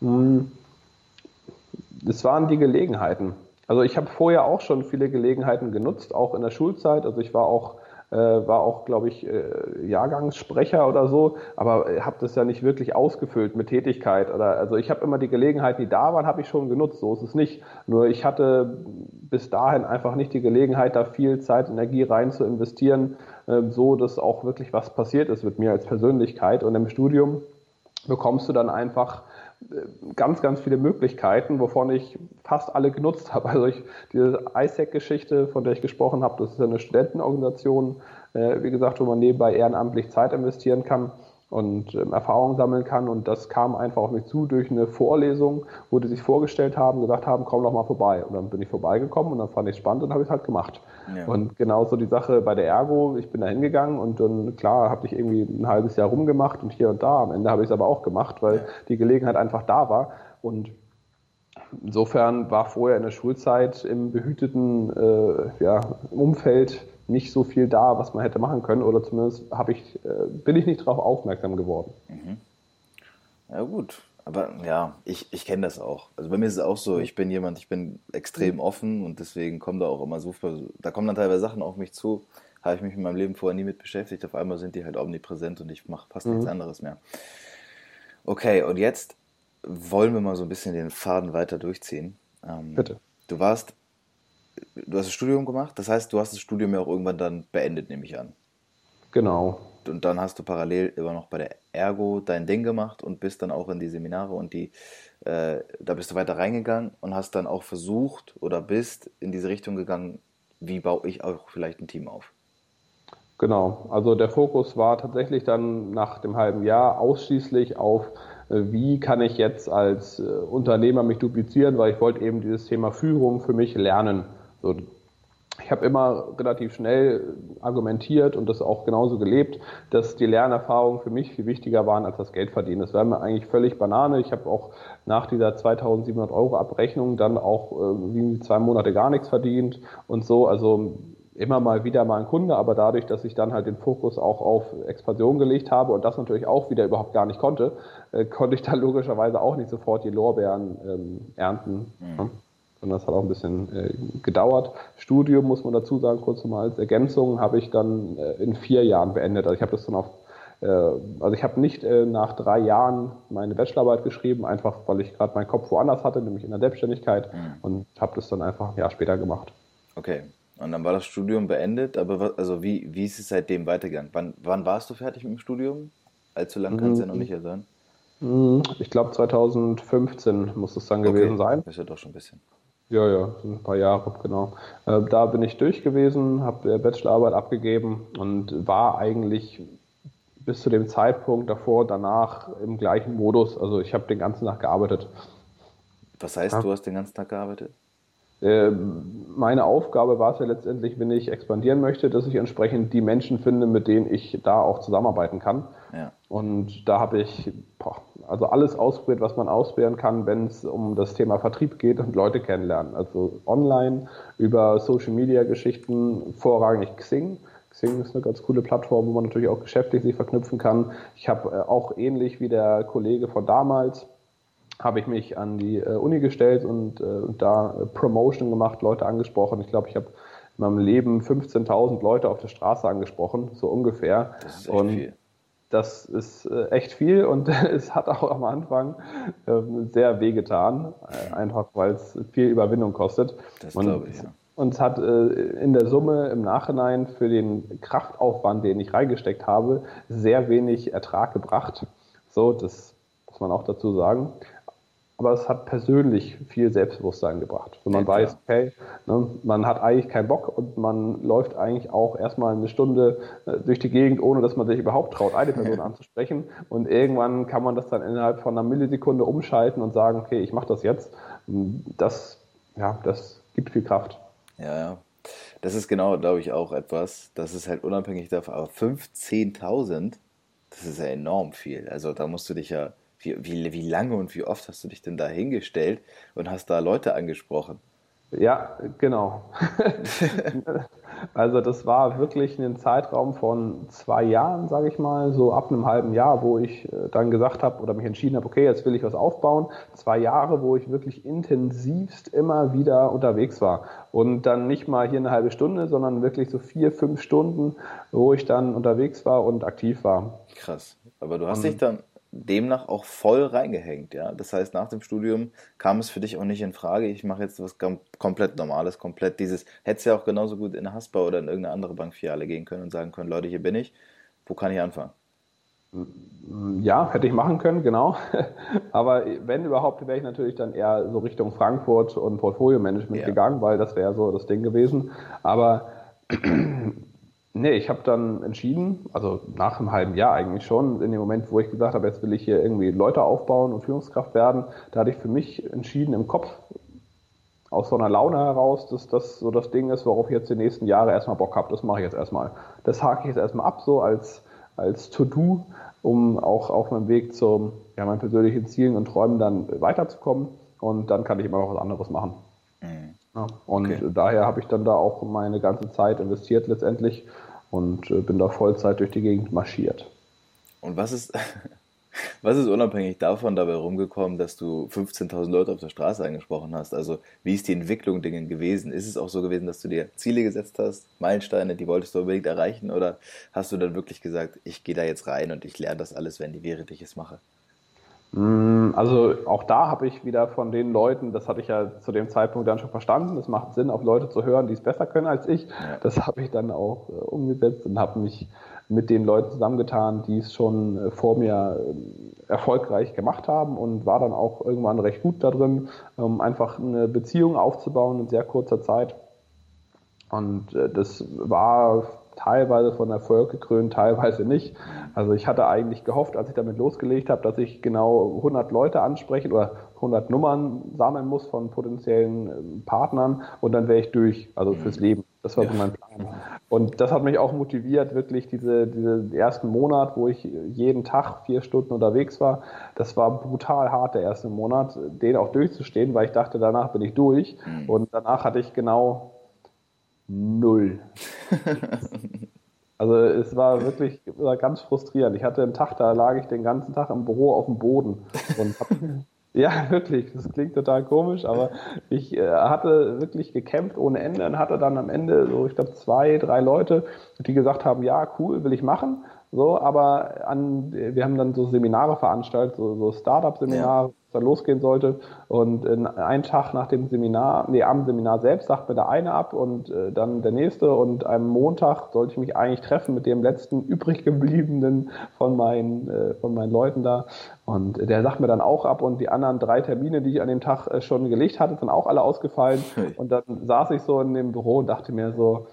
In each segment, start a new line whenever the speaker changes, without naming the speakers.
Hm. Es waren die Gelegenheiten. Also ich habe vorher auch schon viele Gelegenheiten genutzt, auch in der Schulzeit. Also ich war auch äh, war auch, glaube ich, äh, Jahrgangssprecher oder so, aber habe das ja nicht wirklich ausgefüllt mit Tätigkeit. Oder also ich habe immer die Gelegenheiten, die da waren, habe ich schon genutzt. So ist es nicht. Nur ich hatte bis dahin einfach nicht die Gelegenheit, da viel Zeit, Energie rein zu investieren, äh, so dass auch wirklich was passiert ist mit mir als Persönlichkeit. Und im Studium bekommst du dann einfach ganz, ganz viele Möglichkeiten, wovon ich fast alle genutzt habe. Also ich, diese ISEC-Geschichte, von der ich gesprochen habe, das ist eine Studentenorganisation, äh, wie gesagt, wo man nebenbei ehrenamtlich Zeit investieren kann und ähm, Erfahrungen sammeln kann. Und das kam einfach auf mich zu durch eine Vorlesung, wo die sich vorgestellt haben, gesagt haben, komm doch mal vorbei. Und dann bin ich vorbeigekommen und dann fand ich es spannend und habe ich es halt gemacht. Ja. Und genauso die Sache bei der Ergo, ich bin da hingegangen und dann, klar, habe ich irgendwie ein halbes Jahr rumgemacht und hier und da. Am Ende habe ich es aber auch gemacht, weil ja. die Gelegenheit einfach da war. Und insofern war vorher in der Schulzeit im behüteten äh, ja, Umfeld nicht so viel da, was man hätte machen können, oder zumindest ich, äh, bin ich nicht darauf aufmerksam geworden. Mhm.
Ja gut, aber ja, ich, ich kenne das auch. Also bei mir ist es auch so, ich bin jemand, ich bin extrem mhm. offen und deswegen kommen da auch immer so, da kommen dann teilweise Sachen auf mich zu, habe ich mich in meinem Leben vorher nie mit beschäftigt, auf einmal sind die halt omnipräsent und ich mache fast mhm. nichts anderes mehr. Okay, und jetzt wollen wir mal so ein bisschen den Faden weiter durchziehen. Ähm, Bitte. Du warst du hast das Studium gemacht, das heißt, du hast das Studium ja auch irgendwann dann beendet, nehme ich an.
Genau.
Und dann hast du parallel immer noch bei der Ergo dein Ding gemacht und bist dann auch in die Seminare und die, äh, da bist du weiter reingegangen und hast dann auch versucht oder bist in diese Richtung gegangen, wie baue ich auch vielleicht ein Team auf.
Genau, also der Fokus war tatsächlich dann nach dem halben Jahr ausschließlich auf, äh, wie kann ich jetzt als äh, Unternehmer mich duplizieren, weil ich wollte eben dieses Thema Führung für mich lernen. So, ich habe immer relativ schnell argumentiert und das auch genauso gelebt, dass die Lernerfahrungen für mich viel wichtiger waren als das Geldverdienen. Das wäre mir eigentlich völlig Banane. Ich habe auch nach dieser 2700 Euro Abrechnung dann auch irgendwie zwei Monate gar nichts verdient und so. Also immer mal wieder mal ein Kunde, aber dadurch, dass ich dann halt den Fokus auch auf Expansion gelegt habe und das natürlich auch wieder überhaupt gar nicht konnte, äh, konnte ich dann logischerweise auch nicht sofort die Lorbeeren ähm, ernten. Mhm sondern das hat auch ein bisschen äh, gedauert. Studium, muss man dazu sagen, kurz nochmal als Ergänzung, habe ich dann äh, in vier Jahren beendet. Also ich habe das dann auf, äh, also ich habe nicht äh, nach drei Jahren meine Bachelorarbeit geschrieben, einfach weil ich gerade meinen Kopf woanders hatte, nämlich in der Selbstständigkeit mhm. und habe das dann einfach ein Jahr später gemacht.
Okay. Und dann war das Studium beendet, aber was, also wie, wie ist es seitdem weitergegangen? Wann, wann warst du fertig mit dem Studium? Allzu lang kann es mhm. ja noch nicht sein.
Mhm. Ich glaube 2015 muss es dann okay. gewesen sein.
ist ja doch schon ein bisschen.
Ja, ja, sind ein paar Jahre, genau. Äh, da bin ich durch gewesen, habe Bachelorarbeit abgegeben und war eigentlich bis zu dem Zeitpunkt davor, danach im gleichen Modus. Also ich habe den ganzen Tag gearbeitet.
Was heißt, ja. du hast den ganzen Tag gearbeitet?
Ähm, meine Aufgabe war es ja letztendlich, wenn ich expandieren möchte, dass ich entsprechend die Menschen finde, mit denen ich da auch zusammenarbeiten kann. Ja. Und da habe ich boah, also alles ausprobiert, was man ausprobieren kann, wenn es um das Thema Vertrieb geht und Leute kennenlernen. Also online, über Social Media Geschichten, vorrangig Xing. Xing ist eine ganz coole Plattform, wo man natürlich auch geschäftlich sich verknüpfen kann. Ich habe äh, auch ähnlich wie der Kollege von damals habe ich mich an die äh, Uni gestellt und, äh, da äh, Promotion gemacht, Leute angesprochen. Ich glaube, ich habe in meinem Leben 15.000 Leute auf der Straße angesprochen, so ungefähr. Das ist echt und viel. Das ist äh, echt viel und es hat auch am Anfang ähm, sehr wehgetan, äh, einfach weil es viel Überwindung kostet. Das glaube ich, ja. Und es hat äh, in der Summe im Nachhinein für den Kraftaufwand, den ich reingesteckt habe, sehr wenig Ertrag gebracht. So, das muss man auch dazu sagen aber es hat persönlich viel Selbstbewusstsein gebracht. Wenn man ja, weiß, okay, ne, man hat eigentlich keinen Bock und man läuft eigentlich auch erstmal eine Stunde äh, durch die Gegend, ohne dass man sich überhaupt traut, eine Person ja. anzusprechen. Und irgendwann kann man das dann innerhalb von einer Millisekunde umschalten und sagen, okay, ich mache das jetzt. Das, ja, das gibt viel Kraft.
Ja, ja. Das ist genau, glaube ich, auch etwas, das ist halt unabhängig davon, aber 15.000, das ist ja enorm viel. Also da musst du dich ja wie, wie, wie lange und wie oft hast du dich denn da hingestellt und hast da Leute angesprochen?
Ja, genau. Also das war wirklich ein Zeitraum von zwei Jahren, sage ich mal, so ab einem halben Jahr, wo ich äh, dann gesagt habe oder mich entschieden habe, okay, jetzt will ich was aufbauen. Zwei Jahre, wo ich wirklich intensivst immer wieder unterwegs war. Und dann nicht mal hier eine halbe Stunde, sondern wirklich so vier, fünf Stunden, wo ich dann unterwegs war und aktiv war.
Krass. Aber du hast und, dich dann demnach auch voll reingehängt, ja. Das heißt, nach dem Studium kam es für dich auch nicht in Frage, ich mache jetzt was komplett Normales, komplett dieses, hättest ja auch genauso gut in eine Haspa oder in irgendeine andere Bankfiliale gehen können und sagen können, Leute, hier bin ich, wo kann ich anfangen?
Ja, hätte ich machen können, genau. Aber wenn überhaupt, wäre ich natürlich dann eher so Richtung Frankfurt und Portfolio-Management ja. gegangen, weil das wäre so das Ding gewesen. Aber Nee, ich habe dann entschieden, also nach einem halben Jahr eigentlich schon, in dem Moment, wo ich gesagt habe, jetzt will ich hier irgendwie Leute aufbauen und Führungskraft werden, da hatte ich für mich entschieden im Kopf, aus so einer Laune heraus, dass das so das Ding ist, worauf ich jetzt die nächsten Jahre erstmal Bock habe. Das mache ich jetzt erstmal. Das hake ich jetzt erstmal ab, so als, als To-Do, um auch auf meinem Weg zu ja, meinen persönlichen Zielen und Träumen dann weiterzukommen. Und dann kann ich immer noch was anderes machen. Ja, und okay. daher habe ich dann da auch meine ganze Zeit investiert letztendlich und äh, bin da Vollzeit durch die Gegend marschiert.
Und was ist, was ist unabhängig davon dabei rumgekommen, dass du 15.000 Leute auf der Straße angesprochen hast? Also wie ist die Entwicklung Dingen gewesen? Ist es auch so gewesen, dass du dir Ziele gesetzt hast, Meilensteine, die wolltest du unbedingt erreichen? Oder hast du dann wirklich gesagt, ich gehe da jetzt rein und ich lerne das alles, wenn die während ich es mache?
Mm, also auch da habe ich wieder von den Leuten, das hatte ich ja zu dem Zeitpunkt dann schon verstanden, es macht Sinn, auf Leute zu hören, die es besser können als ich. Das habe ich dann auch äh, umgesetzt und habe mich mit den Leuten zusammengetan, die es schon äh, vor mir äh, erfolgreich gemacht haben und war dann auch irgendwann recht gut da drin, ähm, einfach eine Beziehung aufzubauen in sehr kurzer Zeit. Und äh, das war teilweise von Erfolg gekrönt, teilweise nicht. Also ich hatte eigentlich gehofft, als ich damit losgelegt habe, dass ich genau 100 Leute ansprechen oder 100 Nummern sammeln muss von potenziellen ähm, Partnern und dann wäre ich durch, also fürs mhm. Leben. Das war so mein Plan. Und das hat mich auch motiviert, wirklich diese, diese ersten Monat, wo ich jeden Tag vier Stunden unterwegs war. Das war brutal hart, der erste Monat, den auch durchzustehen, weil ich dachte, danach bin ich durch. Mhm. Und danach hatte ich genau null. also es war wirklich war ganz frustrierend. Ich hatte einen Tag, da lag ich den ganzen Tag im Büro auf dem Boden und hab, ja, wirklich, das klingt total komisch, aber ich äh, hatte wirklich gekämpft ohne Ende und hatte dann am Ende so, ich glaube, zwei, drei Leute, die gesagt haben, ja, cool, will ich machen. So, aber an, wir haben dann so Seminare veranstaltet, so, so Startup-Seminare, ja dann losgehen sollte. Und äh, einen Tag nach dem Seminar, nee, am Seminar selbst sagt mir der eine ab und äh, dann der nächste. Und am Montag sollte ich mich eigentlich treffen mit dem letzten übrig gebliebenen von meinen, äh, von meinen Leuten da. Und der sagt mir dann auch ab und die anderen drei Termine, die ich an dem Tag äh, schon gelegt hatte, sind auch alle ausgefallen. Und dann saß ich so in dem Büro und dachte mir so,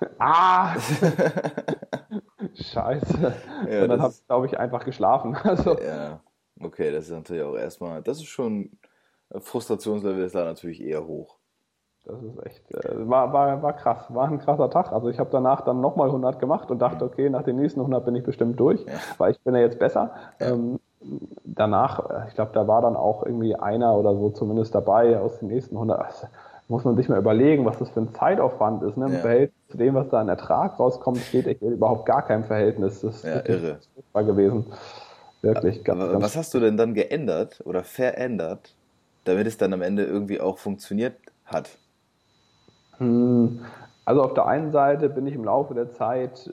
ah! Scheiße. Ja, und dann habe ich, glaube ich, einfach geschlafen. Also,
ja. Okay, das ist natürlich auch erstmal, das ist schon, äh, Frustrationslevel ist da natürlich eher hoch.
Das ist echt, äh, war, war, war krass, war ein krasser Tag. Also ich habe danach dann nochmal 100 gemacht und dachte, okay, nach den nächsten 100 bin ich bestimmt durch, ja. weil ich bin ja jetzt besser. Ja. Ähm, danach, äh, ich glaube, da war dann auch irgendwie einer oder so zumindest dabei aus den nächsten 100. Also, muss man sich mal überlegen, was das für ein Zeitaufwand ist. Ne? Im ja. Verhältnis zu dem, was da an Ertrag rauskommt, steht echt überhaupt gar kein Verhältnis. Das ist ja, irre. gewesen.
Wirklich, ganz, Aber ganz was hast du denn dann geändert oder verändert, damit es dann am Ende irgendwie auch funktioniert hat?
Hm, also auf der einen Seite bin ich im Laufe der Zeit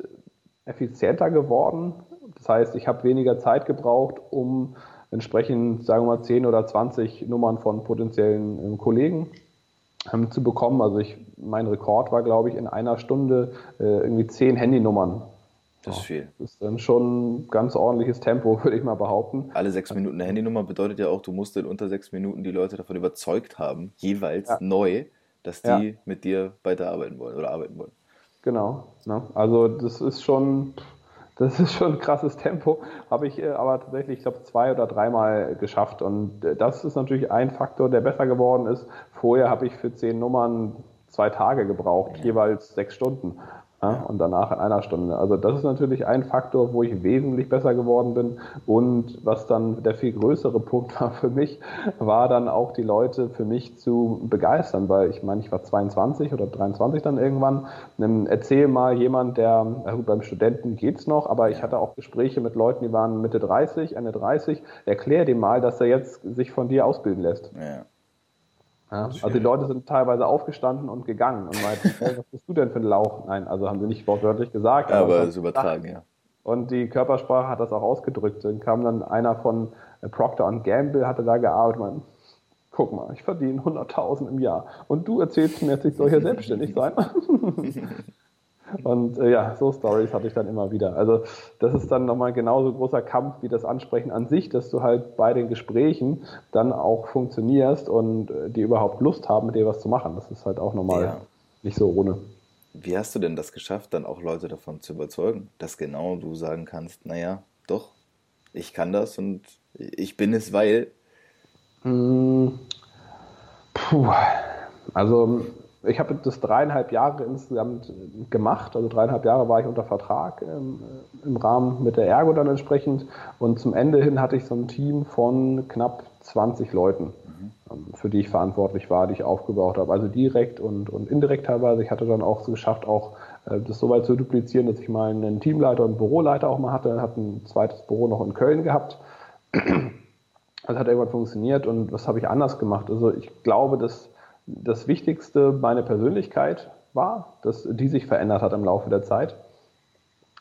effizienter geworden. Das heißt, ich habe weniger Zeit gebraucht, um entsprechend, sagen wir mal, 10 oder 20 Nummern von potenziellen ähm, Kollegen ähm, zu bekommen. Also ich, mein Rekord war, glaube ich, in einer Stunde äh, irgendwie 10 Handynummern
das ist viel.
Das ist dann schon ein ganz ordentliches Tempo, würde ich mal behaupten.
Alle sechs Minuten eine Handynummer bedeutet ja auch, du musst in unter sechs Minuten die Leute davon überzeugt haben, jeweils ja. neu, dass die ja. mit dir weiterarbeiten wollen oder arbeiten wollen.
Genau. Ne? Also das ist schon, das ist schon ein krasses Tempo. Habe ich äh, aber tatsächlich, ich glaube, zwei oder dreimal geschafft. Und äh, das ist natürlich ein Faktor, der besser geworden ist. Vorher habe ich für zehn Nummern zwei Tage gebraucht, ja. jeweils sechs Stunden. Ja, und danach in einer Stunde. Also das ist natürlich ein Faktor, wo ich wesentlich besser geworden bin. Und was dann der viel größere Punkt war für mich, war dann auch die Leute für mich zu begeistern, weil ich meine, ich war 22 oder 23 dann irgendwann. Erzähl mal jemand, der, gut, beim Studenten geht's noch, aber ich hatte auch Gespräche mit Leuten, die waren Mitte 30, Ende 30. Erklär dem mal, dass er jetzt sich von dir ausbilden lässt. Ja. Ja, also die Leute sind teilweise aufgestanden und gegangen und meinten, hey, was bist du denn für ein Lauch? Nein, also haben sie nicht wortwörtlich gesagt.
Aber, aber es übertragen, ja.
Und die Körpersprache hat das auch ausgedrückt. Dann kam dann einer von Procter Gamble, hatte da gearbeitet und meinte, guck mal, ich verdiene 100.000 im Jahr und du erzählst mir jetzt, ich soll hier selbstständig sein. Und äh, ja, so Stories hatte ich dann immer wieder. Also das ist dann nochmal genauso großer Kampf wie das Ansprechen an sich, dass du halt bei den Gesprächen dann auch funktionierst und äh, die überhaupt Lust haben, mit dir was zu machen. Das ist halt auch nochmal ja. nicht so ohne.
Wie hast du denn das geschafft, dann auch Leute davon zu überzeugen, dass genau du sagen kannst, naja, doch, ich kann das und ich bin es, weil.
Hm. Puh. Also ich habe das dreieinhalb Jahre insgesamt gemacht. Also dreieinhalb Jahre war ich unter Vertrag ähm, im Rahmen mit der Ergo dann entsprechend. Und zum Ende hin hatte ich so ein Team von knapp 20 Leuten, mhm. ähm, für die ich verantwortlich war, die ich aufgebaut habe. Also direkt und, und indirekt teilweise. Ich hatte dann auch so geschafft, auch äh, das so weit zu duplizieren, dass ich mal einen Teamleiter und Büroleiter auch mal hatte. Hatte ein zweites Büro noch in Köln gehabt. Das hat irgendwann funktioniert und was habe ich anders gemacht? Also ich glaube, dass das Wichtigste meine Persönlichkeit war, dass die sich verändert hat im Laufe der Zeit.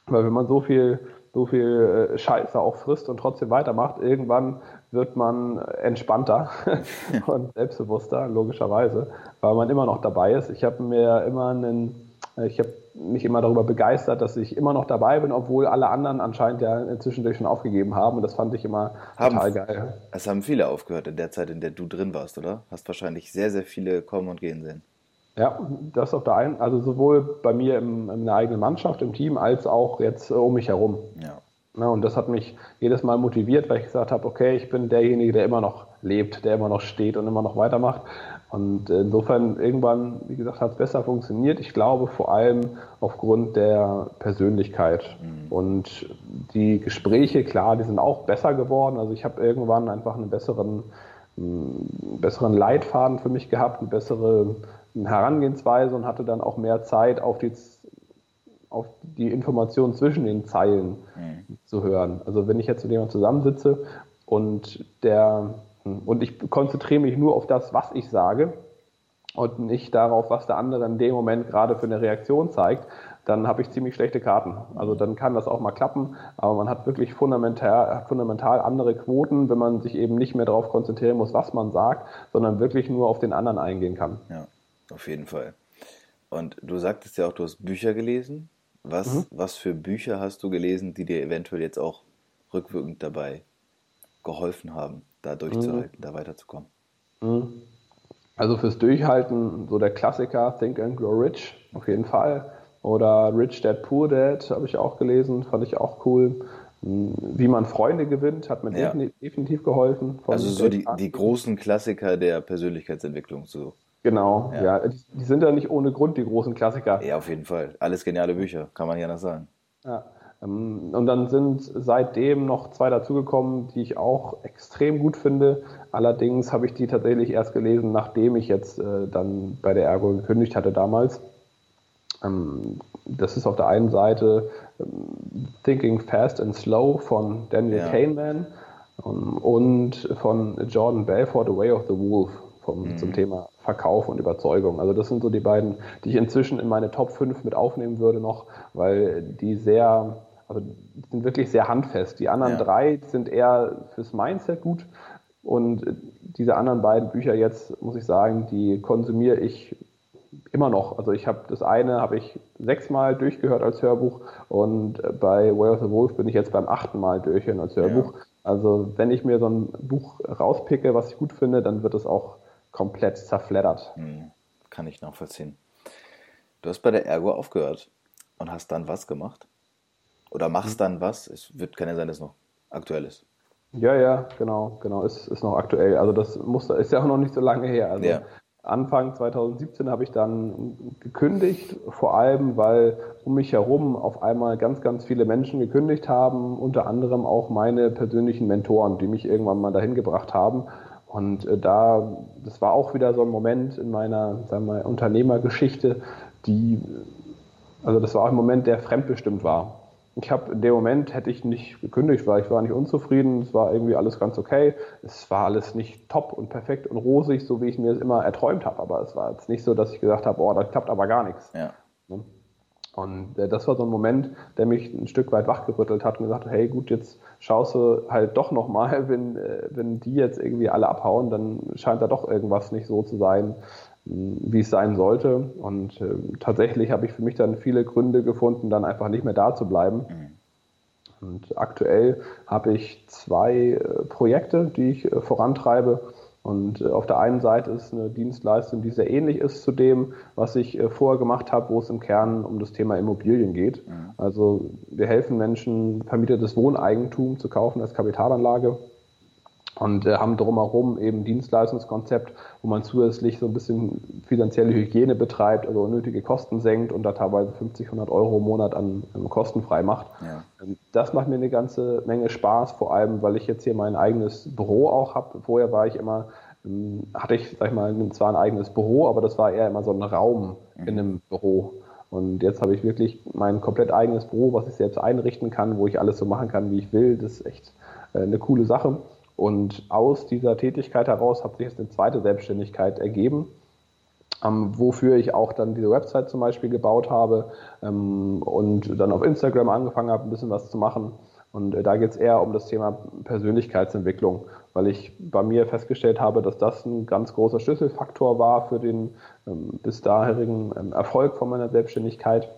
Weil wenn man so viel, so viel äh, Scheiße auch frisst und trotzdem weitermacht, irgendwann wird man entspannter und selbstbewusster, logischerweise, weil man immer noch dabei ist. Ich habe mir immer einen, ich habe mich immer darüber begeistert, dass ich immer noch dabei bin, obwohl alle anderen anscheinend ja zwischendurch schon aufgegeben haben. Und das fand ich immer haben, total geil.
Es haben viele aufgehört in der Zeit, in der du drin warst, oder? Hast wahrscheinlich sehr, sehr viele kommen und gehen sehen.
Ja, das auf der einen, also sowohl bei mir im, in der eigenen Mannschaft, im Team, als auch jetzt um mich herum. Ja. ja. Und das hat mich jedes Mal motiviert, weil ich gesagt habe, okay, ich bin derjenige, der immer noch lebt, der immer noch steht und immer noch weitermacht. Und insofern irgendwann, wie gesagt, hat es besser funktioniert. Ich glaube vor allem aufgrund der Persönlichkeit. Mhm. Und die Gespräche, klar, die sind auch besser geworden. Also ich habe irgendwann einfach einen besseren, einen besseren Leitfaden für mich gehabt, eine bessere Herangehensweise und hatte dann auch mehr Zeit auf die auf die Informationen zwischen den Zeilen mhm. zu hören. Also wenn ich jetzt mit jemandem zusammensitze und der und ich konzentriere mich nur auf das, was ich sage und nicht darauf, was der andere in dem Moment gerade für eine Reaktion zeigt, dann habe ich ziemlich schlechte Karten. Also dann kann das auch mal klappen, aber man hat wirklich fundamental, fundamental andere Quoten, wenn man sich eben nicht mehr darauf konzentrieren muss, was man sagt, sondern wirklich nur auf den anderen eingehen kann.
Ja, auf jeden Fall. Und du sagtest ja auch, du hast Bücher gelesen. Was, mhm. was für Bücher hast du gelesen, die dir eventuell jetzt auch rückwirkend dabei geholfen haben? Da durchzuhalten, mhm. da weiterzukommen.
Mhm. Also fürs Durchhalten, so der Klassiker Think and Grow Rich, auf jeden Fall. Oder Rich Dad Poor Dad habe ich auch gelesen, fand ich auch cool. Hm, wie man Freunde gewinnt, hat mir ja. definitiv geholfen.
also so die, die großen Klassiker der Persönlichkeitsentwicklung. So.
Genau, ja. ja. Die sind ja nicht ohne Grund die großen Klassiker.
Ja, auf jeden Fall. Alles geniale Bücher, kann man ja noch sagen.
Ja. Ähm, und dann sind seitdem noch zwei dazugekommen, die ich auch extrem gut finde. Allerdings habe ich die tatsächlich erst gelesen, nachdem ich jetzt äh, dann bei der Ergo gekündigt hatte damals. Ähm, das ist auf der einen Seite ähm, Thinking Fast and Slow von Daniel ja. Kahneman und von Jordan Belfort, The Way of the Wolf vom, mhm. zum Thema Verkauf und Überzeugung. Also das sind so die beiden, die ich inzwischen in meine Top 5 mit aufnehmen würde noch, weil die sehr also die sind wirklich sehr handfest. Die anderen ja. drei sind eher fürs Mindset gut. Und diese anderen beiden Bücher jetzt, muss ich sagen, die konsumiere ich immer noch. Also ich habe das eine habe ich sechsmal durchgehört als Hörbuch und bei Way of the Wolf bin ich jetzt beim achten Mal durchhören als Hörbuch. Ja. Also wenn ich mir so ein Buch rauspicke, was ich gut finde, dann wird es auch komplett zerfleddert. Hm,
kann ich nachvollziehen. Du hast bei der Ergo aufgehört und hast dann was gemacht? Oder machst mhm. dann was? Es wird keine sein, dass es noch aktuell ist.
Ja, ja, genau, genau, ist, ist noch aktuell. Also das muss, ist ja auch noch nicht so lange her. Also
ja.
Anfang 2017 habe ich dann gekündigt, vor allem weil um mich herum auf einmal ganz, ganz viele Menschen gekündigt haben, unter anderem auch meine persönlichen Mentoren, die mich irgendwann mal dahin gebracht haben. Und äh, da, das war auch wieder so ein Moment in meiner, sagen wir mal, Unternehmergeschichte, die, also das war auch ein Moment, der fremdbestimmt war. Ich habe in dem Moment hätte ich nicht gekündigt, weil ich war nicht unzufrieden, es war irgendwie alles ganz okay. Es war alles nicht top und perfekt und rosig, so wie ich mir es immer erträumt habe. Aber es war jetzt nicht so, dass ich gesagt habe, oh, das klappt aber gar nichts. Ja. Ne? Und äh, das war so ein Moment, der mich ein Stück weit wachgerüttelt hat und gesagt, hey gut, jetzt schaust du halt doch nochmal, wenn, äh, wenn die jetzt irgendwie alle abhauen, dann scheint da doch irgendwas nicht so zu sein, wie es sein sollte. Und äh, tatsächlich habe ich für mich dann viele Gründe gefunden, dann einfach nicht mehr da zu bleiben. Mhm. Und aktuell habe ich zwei äh, Projekte, die ich äh, vorantreibe. Und äh, auf der einen Seite ist eine Dienstleistung, die sehr ähnlich ist zu dem, was ich äh, vorher gemacht habe, wo es im Kern um das Thema Immobilien geht. Mhm. Also wir helfen Menschen, vermietetes Wohneigentum zu kaufen als Kapitalanlage und äh, haben drumherum eben Dienstleistungskonzept, wo man zusätzlich so ein bisschen finanzielle Hygiene betreibt, also unnötige Kosten senkt und da teilweise 50, 100 Euro im Monat an, an Kosten frei macht. Ja. Ähm, das macht mir eine ganze Menge Spaß, vor allem, weil ich jetzt hier mein eigenes Büro auch habe. Vorher war ich immer, ähm, hatte ich, sag ich mal, zwar ein eigenes Büro, aber das war eher immer so ein Raum mhm. in einem Büro. Und jetzt habe ich wirklich mein komplett eigenes Büro, was ich selbst einrichten kann, wo ich alles so machen kann, wie ich will. Das ist echt äh, eine coole Sache. Und aus dieser Tätigkeit heraus hat sich jetzt eine zweite Selbstständigkeit ergeben, ähm, wofür ich auch dann diese Website zum Beispiel gebaut habe ähm, und dann auf Instagram angefangen habe, ein bisschen was zu machen. Und äh, da geht es eher um das Thema Persönlichkeitsentwicklung, weil ich bei mir festgestellt habe, dass das ein ganz großer Schlüsselfaktor war für den ähm, bis daherigen ähm, Erfolg von meiner Selbstständigkeit.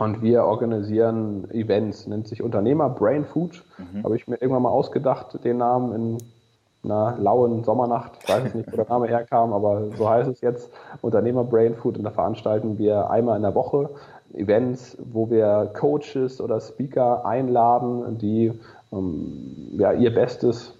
Und wir organisieren Events, nennt sich Unternehmer Brain Food. Mhm. Habe ich mir irgendwann mal ausgedacht, den Namen in einer lauen Sommernacht. Ich weiß nicht, wo der Name herkam, aber so heißt es jetzt. Unternehmer Brain Food. Und da veranstalten wir einmal in der Woche Events, wo wir Coaches oder Speaker einladen, die ähm, ja, ihr Bestes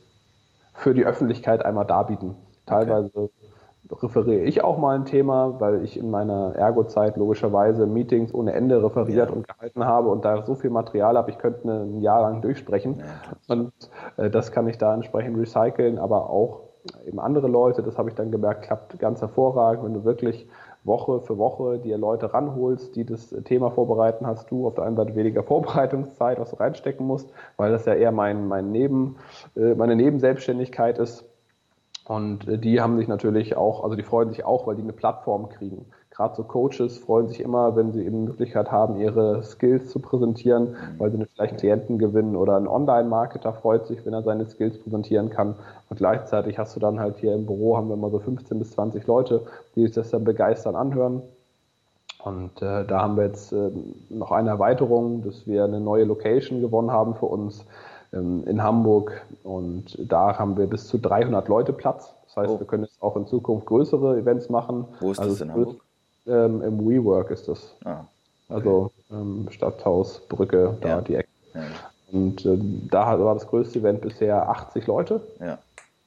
für die Öffentlichkeit einmal darbieten. Teilweise okay referiere ich auch mal ein Thema, weil ich in meiner Ergo-Zeit logischerweise Meetings ohne Ende referiert ja. und gehalten habe und da so viel Material habe, ich könnte ein Jahr lang durchsprechen. Ja, und äh, das kann ich da entsprechend recyceln, aber auch eben andere Leute, das habe ich dann gemerkt, klappt ganz hervorragend, wenn du wirklich Woche für Woche dir Leute ranholst, die das Thema vorbereiten, hast du auf der einen Seite weniger Vorbereitungszeit, was du reinstecken musst, weil das ja eher mein, mein Neben, äh, meine Nebenselbstständigkeit ist und äh, die haben sich natürlich auch, also die freuen sich auch, weil die eine Plattform kriegen. Gerade so Coaches freuen sich immer, wenn sie eben die Möglichkeit haben, ihre Skills zu präsentieren, weil sie vielleicht Klienten gewinnen oder ein Online-Marketer freut sich, wenn er seine Skills präsentieren kann. Und gleichzeitig hast du dann halt hier im Büro haben wir immer so 15 bis 20 Leute, die sich das dann begeistern anhören. Und äh, da haben wir jetzt äh, noch eine Erweiterung, dass wir eine neue Location gewonnen haben für uns in Hamburg und da haben wir bis zu 300 Leute Platz. Das heißt, oh. wir können jetzt auch in Zukunft größere Events machen.
Wo ist also das in Hamburg?
Ähm, Im WeWork ist das. Ah, okay. Also ähm, Stadthaus, Brücke, da ja. die Ecke. Ja. Und ähm, da war das größte Event bisher 80 Leute. Ja.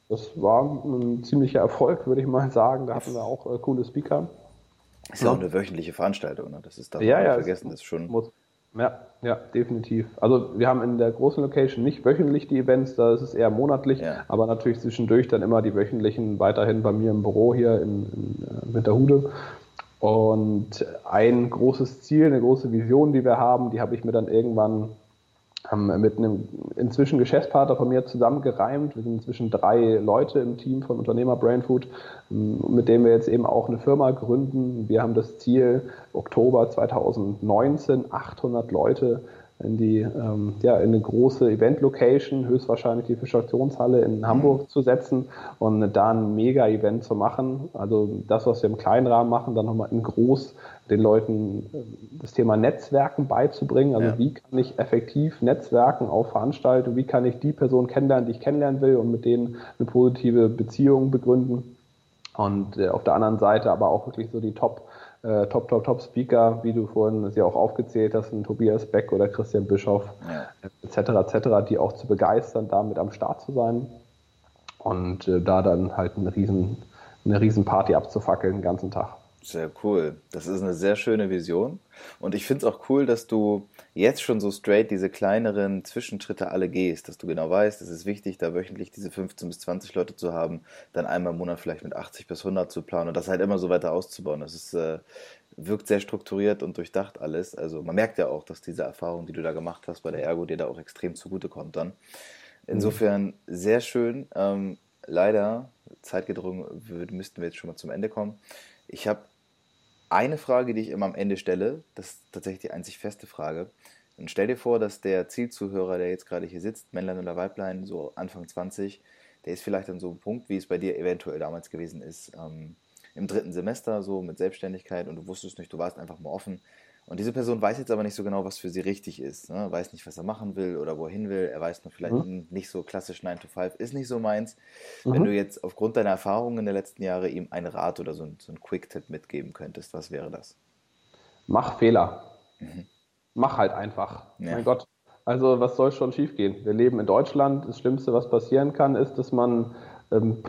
Das war ein ziemlicher Erfolg, würde ich mal sagen. Da hatten wir auch äh, coole Speaker.
Ist ja auch eine wöchentliche Veranstaltung, ne? Das ist da
ja, ja,
vergessen, das ist schon. Muss,
ja, ja, definitiv. Also wir haben in der großen Location nicht wöchentlich die Events, da ist es eher monatlich, ja. aber natürlich zwischendurch dann immer die wöchentlichen weiterhin bei mir im Büro hier in, in äh, Winterhude. Und ein großes Ziel, eine große Vision, die wir haben, die habe ich mir dann irgendwann haben mit einem inzwischen Geschäftspartner von mir zusammengereimt. Wir sind inzwischen drei Leute im Team von Unternehmer Brainfood, mit dem wir jetzt eben auch eine Firma gründen. Wir haben das Ziel, Oktober 2019 800 Leute in die ähm, ja, in eine große Event-Location, höchstwahrscheinlich die Fischaktionshalle in mhm. Hamburg zu setzen und da ein Mega-Event zu machen. Also das, was wir im kleinen Rahmen machen, dann nochmal in groß den Leuten äh, das Thema Netzwerken beizubringen. Also ja. wie kann ich effektiv Netzwerken auf Veranstaltungen, wie kann ich die Person kennenlernen, die ich kennenlernen will und mit denen eine positive Beziehung begründen. Und äh, auf der anderen Seite aber auch wirklich so die Top- äh, Top, Top, Top Speaker, wie du vorhin sie auch aufgezählt hast, ein Tobias Beck oder Christian Bischoff, ja. etc., etc., die auch zu begeistern, damit am Start zu sein und äh, da dann halt ein riesen eine Riesenparty abzufackeln den ganzen Tag.
Sehr cool. Das ist eine sehr schöne Vision. Und ich finde es auch cool, dass du jetzt schon so straight diese kleineren Zwischenschritte alle gehst, dass du genau weißt, es ist wichtig, da wöchentlich diese 15 bis 20 Leute zu haben, dann einmal im Monat vielleicht mit 80 bis 100 zu planen und das halt immer so weiter auszubauen. Das ist, äh, wirkt sehr strukturiert und durchdacht alles. Also man merkt ja auch, dass diese Erfahrung, die du da gemacht hast bei der Ergo, dir da auch extrem zugutekommt dann. Insofern sehr schön. Ähm, leider, zeitgedrungen, müssten wir jetzt schon mal zum Ende kommen. Ich habe eine Frage, die ich immer am Ende stelle. Das ist tatsächlich die einzig feste Frage. Und stell dir vor, dass der Zielzuhörer, der jetzt gerade hier sitzt, Männlein oder Weiblein, so Anfang 20, der ist vielleicht an so einem Punkt, wie es bei dir eventuell damals gewesen ist, ähm, im dritten Semester, so mit Selbstständigkeit und du wusstest nicht, du warst einfach mal offen. Und diese Person weiß jetzt aber nicht so genau, was für sie richtig ist. Ne? Weiß nicht, was er machen will oder wohin will. Er weiß nur vielleicht mhm. nicht so klassisch 9 to 5, ist nicht so meins. Mhm. Wenn du jetzt aufgrund deiner Erfahrungen der letzten Jahre ihm einen Rat oder so, so einen Quick-Tipp mitgeben könntest, was wäre das?
Mach Fehler. Mhm. Mach halt einfach. Ja. Mein Gott. Also, was soll schon schiefgehen? Wir leben in Deutschland. Das Schlimmste, was passieren kann, ist, dass man ähm,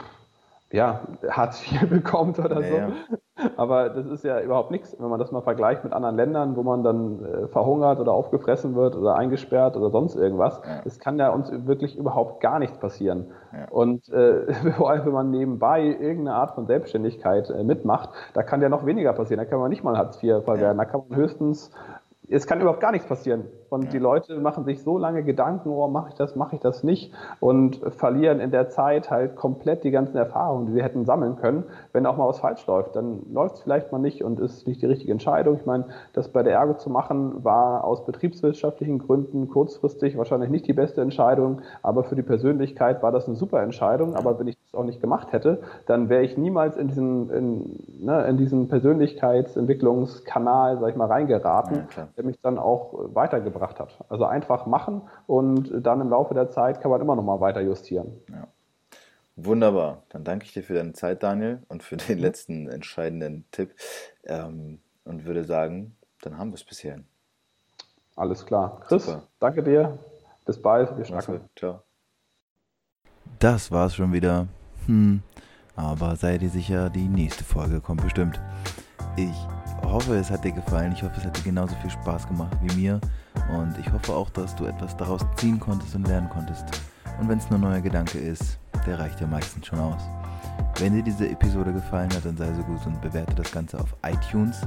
ja, Hartz IV bekommt oder ja, so. Ja. Aber das ist ja überhaupt nichts, wenn man das mal vergleicht mit anderen Ländern, wo man dann äh, verhungert oder aufgefressen wird oder eingesperrt oder sonst irgendwas. Es ja. kann ja uns wirklich überhaupt gar nichts passieren. Ja. Und äh, vor allem, wenn man nebenbei irgendeine Art von Selbstständigkeit äh, mitmacht, da kann ja noch weniger passieren. Da kann man nicht mal Hartz IV verwerten. Da kann man höchstens es kann überhaupt gar nichts passieren. Und ja. die Leute machen sich so lange Gedanken, oh, mache ich das, mache ich das nicht und verlieren in der Zeit halt komplett die ganzen Erfahrungen, die sie hätten sammeln können. Wenn auch mal was falsch läuft, dann läuft es vielleicht mal nicht und ist nicht die richtige Entscheidung. Ich meine, das bei der Ergo zu machen, war aus betriebswirtschaftlichen Gründen kurzfristig wahrscheinlich nicht die beste Entscheidung, aber für die Persönlichkeit war das eine super Entscheidung. Aber wenn ich das auch nicht gemacht hätte, dann wäre ich niemals in diesen, in, ne, in diesen Persönlichkeitsentwicklungskanal, sag ich mal, reingeraten. Ja, der mich dann auch weitergebracht hat. Also einfach machen und dann im Laufe der Zeit kann man immer noch mal weiter justieren. Ja.
Wunderbar. Dann danke ich dir für deine Zeit, Daniel, und für den letzten entscheidenden Tipp. Ähm, und würde sagen, dann haben wir es bisher.
Alles klar. Chris, Super. danke dir. Bis bald. Wir schnacken. Ciao.
Das war's schon wieder. Hm. Aber sei dir sicher, die nächste Folge kommt bestimmt. Ich hoffe, es hat dir gefallen. Ich hoffe, es hat dir genauso viel Spaß gemacht wie mir. Und ich hoffe auch, dass du etwas daraus ziehen konntest und lernen konntest. Und wenn es nur ein neuer Gedanke ist, der reicht ja meistens schon aus. Wenn dir diese Episode gefallen hat, dann sei so gut und bewerte das Ganze auf iTunes.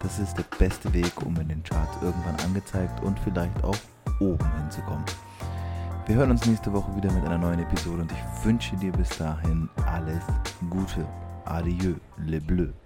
Das ist der beste Weg, um in den Charts irgendwann angezeigt und vielleicht auch oben hinzukommen. Wir hören uns nächste Woche wieder mit einer neuen Episode und ich wünsche dir bis dahin alles Gute. Adieu, le bleu.